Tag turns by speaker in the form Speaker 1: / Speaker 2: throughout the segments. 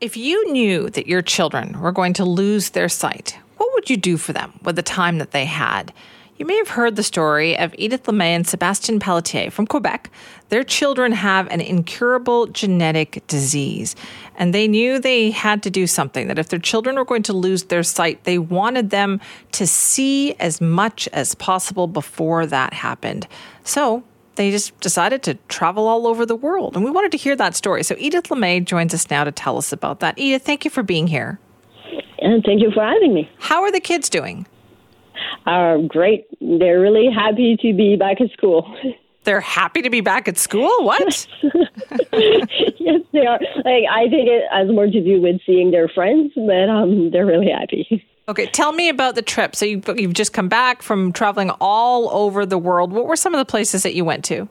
Speaker 1: If you knew that your children were going to lose their sight, what would you do for them with the time that they had? You may have heard the story of Edith Lemay and Sebastien Pelletier from Quebec. Their children have an incurable genetic disease, and they knew they had to do something, that if their children were going to lose their sight, they wanted them to see as much as possible before that happened. So they just decided to travel all over the world. And we wanted to hear that story. So Edith Lemay joins us now to tell us about that. Edith, thank you for being here.
Speaker 2: And thank you for having me.
Speaker 1: How are the kids doing?
Speaker 2: Uh, great. They're really happy to be back at school.
Speaker 1: They're happy to be back at school? What?
Speaker 2: yes, they are. Like I think it has more to do with seeing their friends, but um, they're really happy.
Speaker 1: Okay, tell me about the trip. So you've, you've just come back from traveling all over the world. What were some of the places that you went to?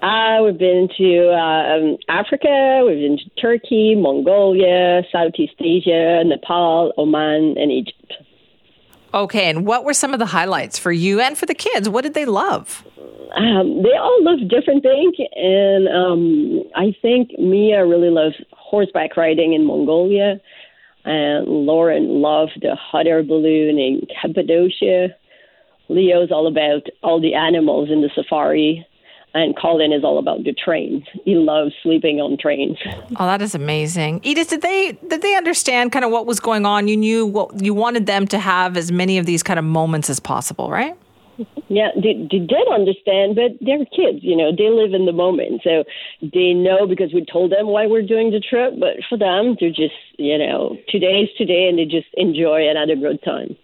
Speaker 2: Uh, we've been to uh, um, Africa, we've been to Turkey, Mongolia, Southeast Asia, Nepal, Oman, and Egypt.
Speaker 1: Okay, and what were some of the highlights for you and for the kids? What did they love?
Speaker 2: Um, they all love different things, and um, I think Mia really loves horseback riding in Mongolia and Laurent loved the hot air balloon in Cappadocia. Leo's all about all the animals in the safari, and Colin is all about the trains. He loves sleeping on trains.
Speaker 1: Oh, that is amazing. Edith, did they did they understand kind of what was going on? You knew what you wanted them to have as many of these kind of moments as possible, right?
Speaker 2: Yeah, they, they did understand, but they're kids, you know, they live in the moment. So they know because we told them why we're doing the trip, but for them, they're just, you know, today is today and they just enjoy it at a good time.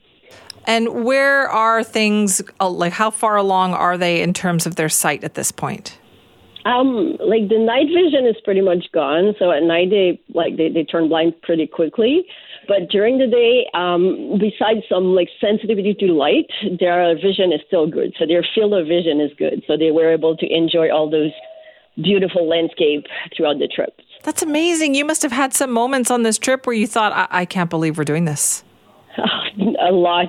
Speaker 1: And where are things, uh, like how far along are they in terms of their sight at this point?
Speaker 2: Um, like the night vision is pretty much gone. So at night they like they, they turn blind pretty quickly. But during the day, um, besides some like sensitivity to light, their vision is still good. So their field of vision is good. So they were able to enjoy all those beautiful landscape throughout the trip.
Speaker 1: That's amazing. You must have had some moments on this trip where you thought, I, I can't believe we're doing this.
Speaker 2: a lot.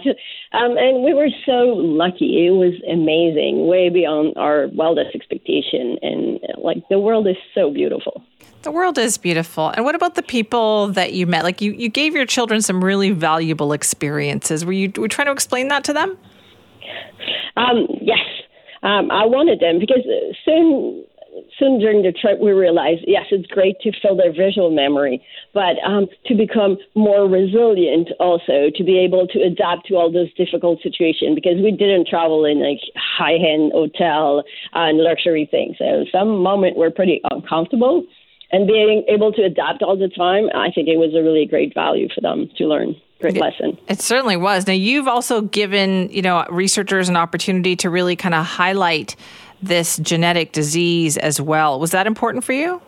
Speaker 2: Um, and we were so lucky. It was amazing, way beyond our wildest expectation. And like the world is so beautiful.
Speaker 1: The world is beautiful. And what about the people that you met? Like you, you gave your children some really valuable experiences. Were you were you trying to explain that to them?
Speaker 2: Um, yes. Um, I wanted them because soon soon during the trip we realized yes it's great to fill their visual memory but um, to become more resilient also to be able to adapt to all those difficult situations because we didn't travel in like high end hotel and luxury things so some moment we're pretty uncomfortable and being able to adapt all the time, I think it was a really great value for them to learn. Great lesson.
Speaker 1: It certainly was. Now, you've also given you know researchers an opportunity to really kind of highlight this genetic disease as well. Was that important for you?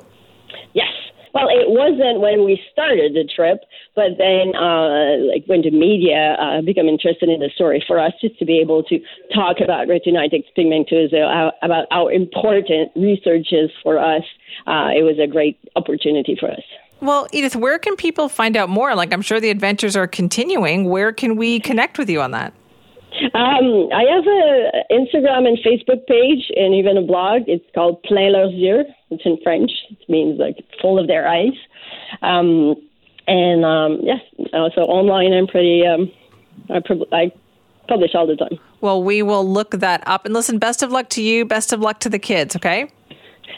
Speaker 2: Yes, well, it wasn't when we started the trip, but then uh, like when the media uh, become interested in the story, for us just to be able to talk about retinitis pigmentosa, uh, about how important research is for us, uh, it was a great opportunity for us.
Speaker 1: Well, Edith, where can people find out more? Like, I'm sure the adventures are continuing. Where can we connect with you on that?
Speaker 2: Um, I have a Instagram and Facebook page and even a blog. It's called Plein leurs yeux. It's in French. It means like full of their eyes. Um, and um, yes, uh, so online I'm pretty. Um, I, I publish all the time.
Speaker 1: Well, we will look that up. And listen, best of luck to you. Best of luck to the kids. Okay.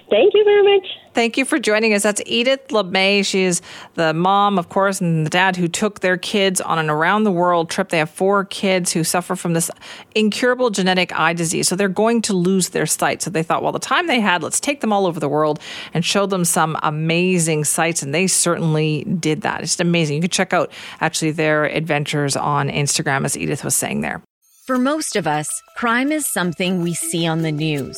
Speaker 2: Thank you very much.
Speaker 1: Thank you for joining us. That's Edith Lemay. She is the mom, of course, and the dad who took their kids on an around the world trip. They have four kids who suffer from this incurable genetic eye disease. So they're going to lose their sight. So they thought, well, the time they had, let's take them all over the world and show them some amazing sights. And they certainly did that. It's amazing. You can check out actually their adventures on Instagram, as Edith was saying there.
Speaker 3: For most of us, crime is something we see on the news.